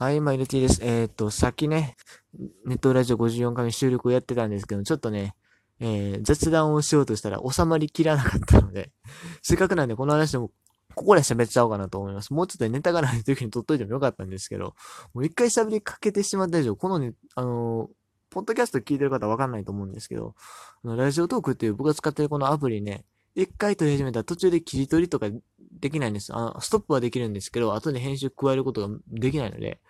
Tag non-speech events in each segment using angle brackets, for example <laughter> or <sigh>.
はい、今、入れていいです。えっ、ー、と、さっきね、ネットラジオ54回目収録をやってたんですけど、ちょっとね、えー、雑談をしようとしたら収まりきらなかったので、<laughs> せっかくなんでこの話でも、ここで喋っちゃおうかなと思います。もうちょっとネタがない時に撮っといてもよかったんですけど、もう一回喋りかけてしまった以上、このね、あのー、ポッドキャスト聞いてる方わかんないと思うんですけど、ラジオトークっていう僕が使ってるこのアプリね、一回撮り始めたら途中で切り取りとかできないんです。あのストップはできるんですけど、後で編集加えることができないので、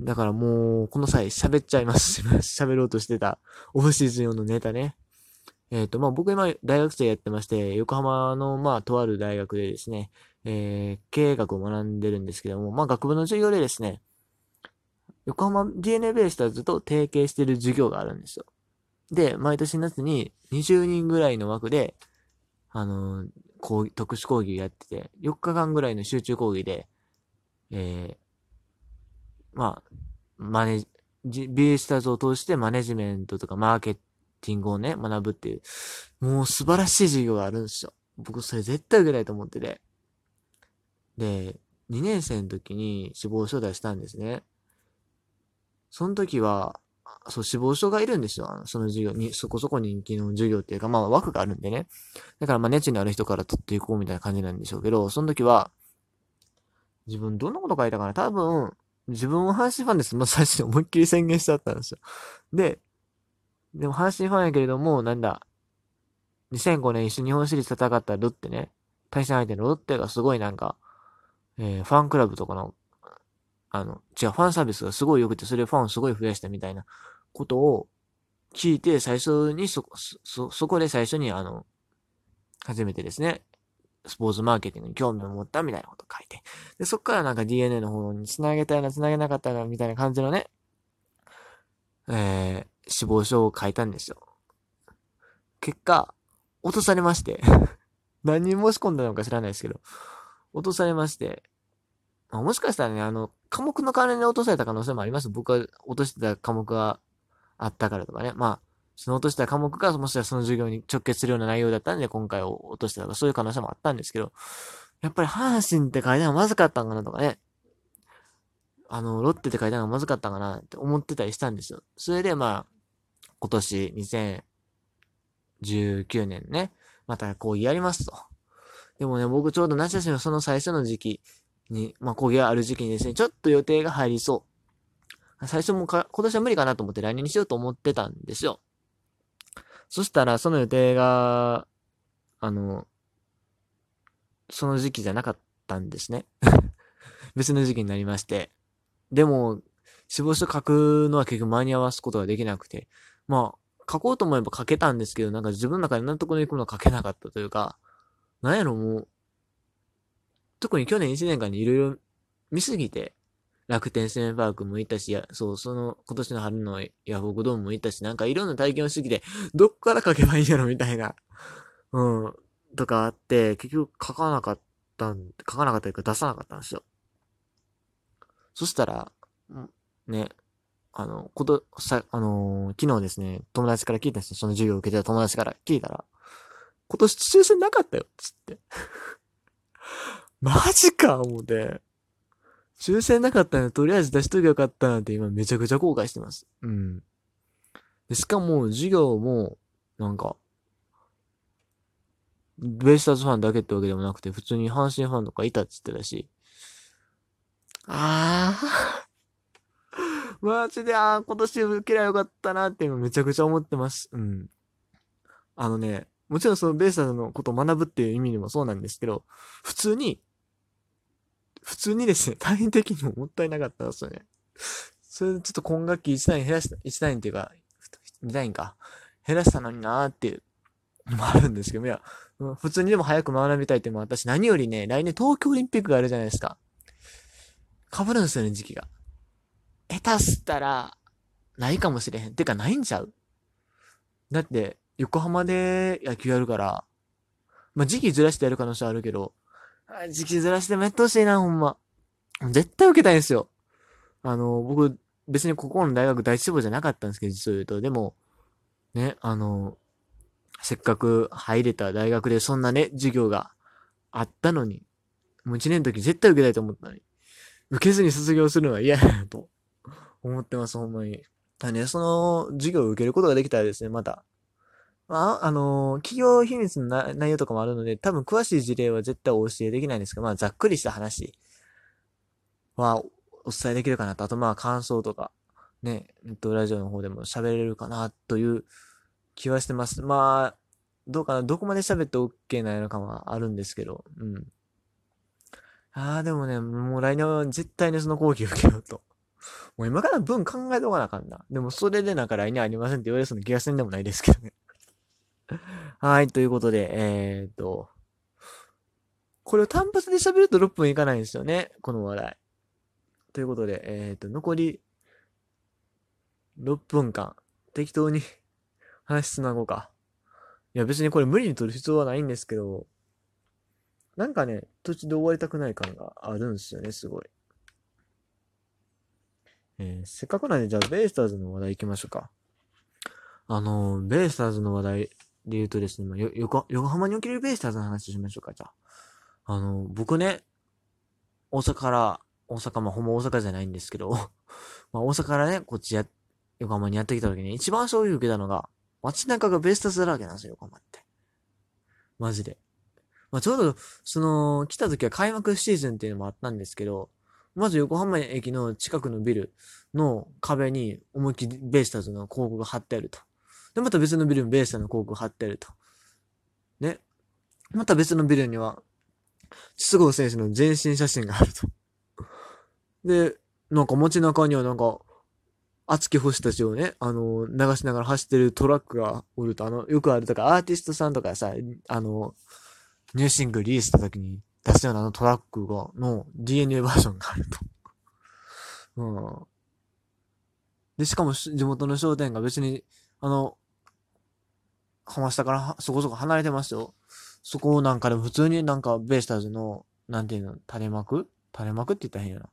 だからもう、この際喋っちゃいます。<laughs> 喋ろうとしてたオフシーズン用のネタね。えっ、ー、と、まあ、僕今大学生やってまして、横浜の、まあ、とある大学でですね、えー、経営学を学んでるんですけども、まあ、学部の授業でですね、横浜 DNA ベイスターズと提携してる授業があるんですよ。で、毎年夏に20人ぐらいの枠で、あのー、講義、特殊講義やってて、4日間ぐらいの集中講義で、えー、まあ、マネ、ベイスターズを通してマネジメントとかマーケティングをね、学ぶっていう、もう素晴らしい授業があるんですよ。僕それ絶対受けたいと思ってて。で、2年生の時に死亡書を出したんですね。その時は、そう、死亡書がいるんですよ。その授業に、そこそこ人気の授業っていうか、まあ枠があるんでね。だからまあ熱にある人から取っていこうみたいな感じなんでしょうけど、その時は、自分どんなこと書いたかな？多分、自分は阪神ファンです。まあ最初に思いっきり宣言しちゃったんですよ。で、でも阪神ファンやけれども、なんだ、2005年一緒に日本シリーズ戦ったロッテね、対戦相手のロッテがすごいなんか、えー、ファンクラブとかのあの、違う、ファンサービスがすごい良くて、それファンをすごい増やしたみたいなことを聞いて、最初にそ、そ、そこで最初にあの、初めてですね、スポーツマーケティングに興味を持ったみたいなこと書いて。で、そっからなんか DNA の方に繋げたいな、繋げなかったな、みたいな感じのね、えー、死亡書を書いたんですよ。結果、落とされまして <laughs> 何人申し込んだのか知らないですけど、落とされまして、まあ、もしかしたらね、あの、科目の関連で落とされた可能性もあります。僕が落としてた科目があったからとかね。まあ、その落とした科目が、もしかしたらその授業に直結するような内容だったんで、今回を落としてたとか、そういう可能性もあったんですけど、やっぱり阪神って書いたのがまずかったんかなとかね。あの、ロッテって書いたのがまずかったんかなって思ってたりしたんですよ。それでまあ、今年2019年ね、またこうやりますと。でもね、僕ちょうど夏休みのその最初の時期、に、まあ、焦げがある時期にですね、ちょっと予定が入りそう。最初もか、今年は無理かなと思って来年にしようと思ってたんですよ。そしたら、その予定が、あの、その時期じゃなかったんですね。<laughs> 別の時期になりまして。でも、死亡書書くのは結局間に合わすことができなくて。まあ、書こうと思えば書けたんですけど、なんか自分の中で納得のいくもの書けなかったというか、なんやろもう、特に去年1年間にいろいろ見すぎて、楽天センパークも行ったし、や、そう、その、今年の春のヤフオクドームも行ったし、なんかいろんな体験をしてきて、どっから書けばいいやろみたいな、うん、とかあって、結局書かなかったん、書かなかったというか出さなかったんですよ。そしたら、ね、あの、こと、さ、あのー、昨日ですね、友達から聞いたんですよ。その授業を受けてた友達から聞いたら、今年抽選なかったよ、つって。マジか思って。抽選なかったらとりあえず出しとけばよかったなんて今めちゃくちゃ後悔してます。うん。で、しかも授業も、なんか、ベイスターズファンだけってわけでもなくて、普通に阪神ファンとかいたって言ってたし。ああ。<laughs> マジで、ああ、今年受けりゃよかったなって今めちゃくちゃ思ってます。うん。あのね、もちろんそのベイスターズのことを学ぶっていう意味でもそうなんですけど、普通に普通にですね、単位的にももったいなかったんですよね。それでちょっと今学期1単位減らした、1単位っていうか、2単位か、減らしたのになーっていうのもあるんですけど、いや、普通にでも早く学びたいっても私何よりね、来年東京オリンピックがあるじゃないですか。被るんですよね、時期が。下手したら、ないかもしれへん。てか、ないんちゃうだって、横浜で野球やるから、まあ、時期ずらしてやる可能性あるけど、時期ずらしてもやってほしいな、ほんま。絶対受けたいんですよ。あの、僕、別にここの大学第一志望じゃなかったんですけど、実を言うと。でも、ね、あの、せっかく入れた大学でそんなね、授業があったのに、もう一年の時絶対受けたいと思ったのに。受けずに卒業するのは嫌やなと思ってます、ほんまに。だね、その授業を受けることができたらですね、また、まあ、あのー、企業秘密の内容とかもあるので、多分詳しい事例は絶対お教えできないんですが、まあ、ざっくりした話はお伝えできるかなと。あと、まあ、感想とか、ね、ネットラジオの方でも喋れるかなという気はしてます。まあ、どうかな、どこまで喋って OK なのかはあるんですけど、うん。ああ、でもね、もう来年は絶対にその講義を受けようと。もう今から文考えとかなあかんな。でもそれでなんか来年ありませんって言われそうな気がせんでもないですけどね。はい、ということで、えー、っと、これを単発で喋ると6分いかないんですよね、この話題。ということで、えー、っと、残り6分間、適当に <laughs> 話つなごうか。いや別にこれ無理に取る必要はないんですけど、なんかね、途中で終わりたくない感があるんですよね、すごい。えー、せっかくなんで、じゃあ、ベイスターズの話題行きましょうか。あのー、ベイスターズの話題で言うとですね、まあ、よ、横、横浜におけるベイスターズの話しましょうか、じゃあ。あの、僕ね、大阪から、大阪、まあ、ほんま大阪じゃないんですけど、<laughs> まあ、大阪からね、こっちや、横浜にやってきた時に、一番衝撃受けたのが、街中がベイスターズだらけなんですよ、横浜って。マジで。まあ、ちょうど、その、来た時は開幕シーズンっていうのもあったんですけど、まず横浜駅の近くのビルの壁に思いっきりベイスターズの広告が貼ってあると。で、また別のビルにベイスの広告貼ってると。ね。また別のビルには、筒香選手の全身写真があると。で、なんか街中にはなんか、熱き星たちをね、あの、流しながら走ってるトラックがおると、あの、よくあるとか、アーティストさんとかさ、あの、ニューシングルリリースした時に出すようなあのトラックが、の DNA バージョンがあると。うん。で、しかも地元の商店が別に、あの、浜下からそこそこ離れてますよ。そこなんかで普通になんかベイスターズの、なんていうの、垂れ幕？垂れ幕って言ったら変やな。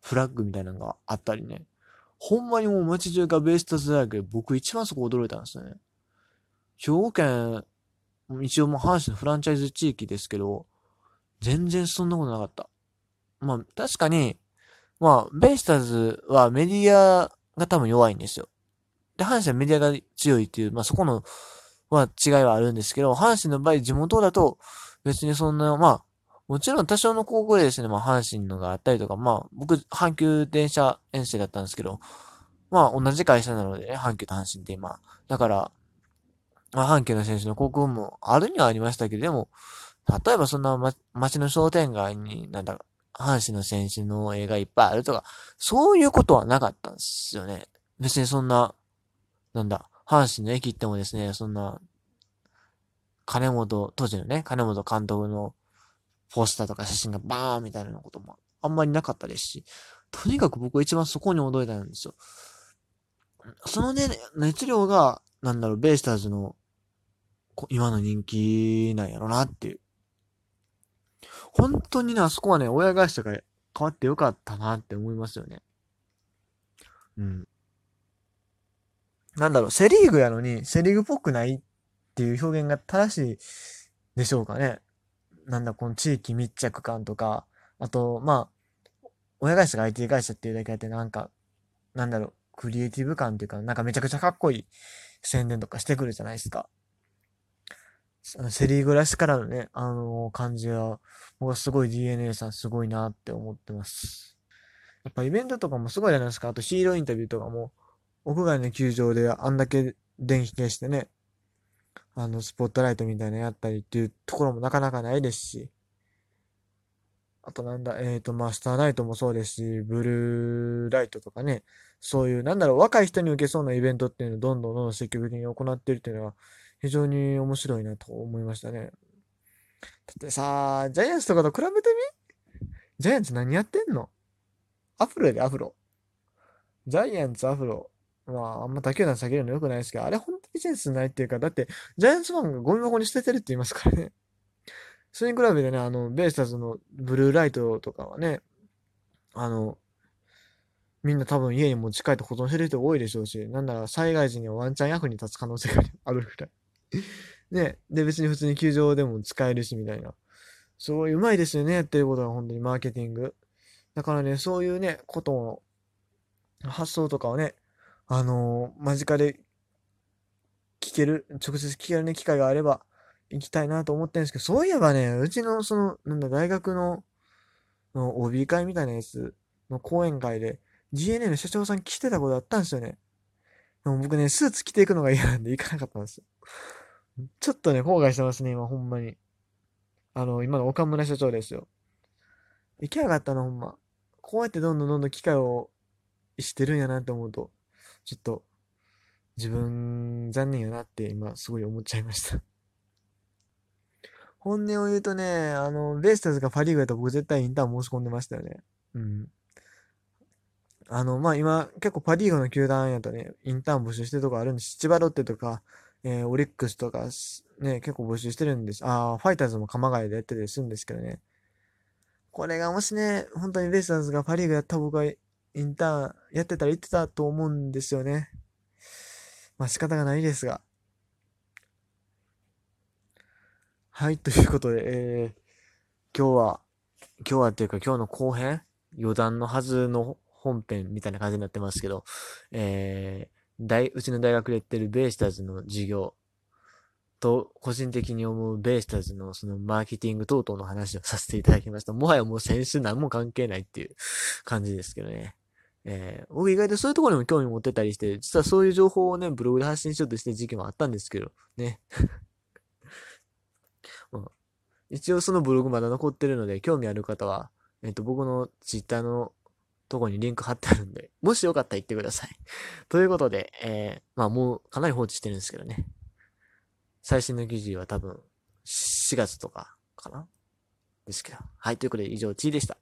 フラッグみたいなのがあったりね。ほんまにもう街中がベイスターズだらけで、僕一番そこ驚いたんですよね。兵庫県、一応もう阪神のフランチャイズ地域ですけど、全然そんなことなかった。まあ、確かに、まあ、ベイスターズはメディアが多分弱いんですよ。で、阪神はメディアが強いっていう、まあそこの、は違いはあるんですけど、阪神の場合地元だと別にそんな、まあ、もちろん多少の高校でですね、まあ阪神のがあったりとか、まあ僕、阪急電車遠征だったんですけど、まあ同じ会社なので、ね、阪急と阪神って今、だから、まあ阪急の選手の高校もあるにはありましたけど、でも、例えばそんな、ま、街の商店街になんだ、阪神の選手の絵がいっぱいあるとか、そういうことはなかったんですよね。別にそんな、なんだ、阪神の駅行ってもですね、そんな、金本、当時のね、金本監督のポスターとか写真がバーンみたいなこともあんまりなかったですし、とにかく僕は一番そこに驚いたんですよ。そのね、熱量が、なんだろう、ベイスターズの、今の人気なんやろなっていう。本当にね、あそこはね、親会社が変わってよかったなって思いますよね。うん。なんだろう、セリーグやのに、セリーグっぽくないっていう表現が正しいでしょうかね。なんだ、この地域密着感とか、あと、まあ、親会社が IT 会社っていうだけあって、なんか、なんだろう、クリエイティブ感っていうか、なんかめちゃくちゃかっこいい宣伝とかしてくるじゃないですか。セリーグらしからのね、あのー、感じは、僕はすごい DNA さんすごいなって思ってます。やっぱイベントとかもすごいじゃないですか。あとヒーローインタビューとかも、屋外の球場であんだけ電気消してね、あの、スポットライトみたいなやったりっていうところもなかなかないですし、あとなんだ、えっ、ー、と、マスターライトもそうですし、ブルーライトとかね、そういう、なんだろう、若い人に受けそうなイベントっていうのをどんどんどんどん積極的に行ってるっていうのは、非常に面白いなと思いましたね。だってさ、ジャイアンツとかと比べてみ？ジャイアンツ何やってんの？アフロやで、アフロ。ジャイアンツ、アフロ。まあ、あんま打球弾下げるの良くないですけど、あれ本当にセンスないっていうか、だって、ジャイアンツファンがゴミ箱に捨ててるって言いますからね。<laughs> それに比べてね、あの、ベイスターズのブルーライトとかはね、あの、みんな多分家に持ち帰って保存してる人多いでしょうし、なんなら災害時にはワンチャン役に立つ可能性があるぐらい。<laughs> ね、で、別に普通に球場でも使えるし、みたいな。すごいうまいですよね、やってることは本当にマーケティング。だからね、そういうね、ことを、発想とかをね、あの間近で聞ける、直接聞けるね、機会があれば行きたいなと思ってるんですけど、そういえばね、うちのその、なんだ、大学の、の OB 会みたいなやつの講演会で、GNA の社長さん来てたことあったんですよね。でも僕ね、スーツ着ていくのが嫌なんで行かなかったんですよ。ちょっとね、後悔してますね、今、ほんまに。あの、今の岡村社長ですよ。行きゃよかったな、ほんま。こうやってどんどんどんどん機会をしてるんやなって思うと、ちょっと、自分、残念やなって今、すごい思っちゃいました。<laughs> 本音を言うとね、あの、ベイスターズがパリーグやったら僕絶対インターン申し込んでましたよね。うん。あの、まあ、今、結構パリーグの球団やとね、インターン募集してるとこあるんです。千葉ロッテとか、えーオリックスとか、ね、結構募集してるんです。ああ、ファイターズも鎌ヶ谷でやってたりするんですけどね。これがもしね、本当にベイスターズがパリーグやったら僕はインターンやってたら言ってたと思うんですよね。まあ仕方がないですが。はい、ということで、えー、今日は、今日はっていうか今日の後編余談のはずの本編みたいな感じになってますけど、えー、大、うちの大学でやってるベイスターズの授業と、個人的に思うベイスターズのそのマーケティング等々の話をさせていただきました。もはやもう先週何も関係ないっていう感じですけどね。えー、僕意外とそういうところにも興味持ってたりして、実はそういう情報をね、ブログで発信しようとしてる時期もあったんですけど、ね。<laughs> うん一応そのブログまだ残ってるので、興味ある方は、えっ、と、僕のツイッターのとこにリンク貼ってあるんで、もしよかったら言ってください。<laughs> ということで、えー、まあもうかなり放置してるんですけどね。最新の記事は多分4月とかかな？ですけど。はい、ということで以上、ちーでした。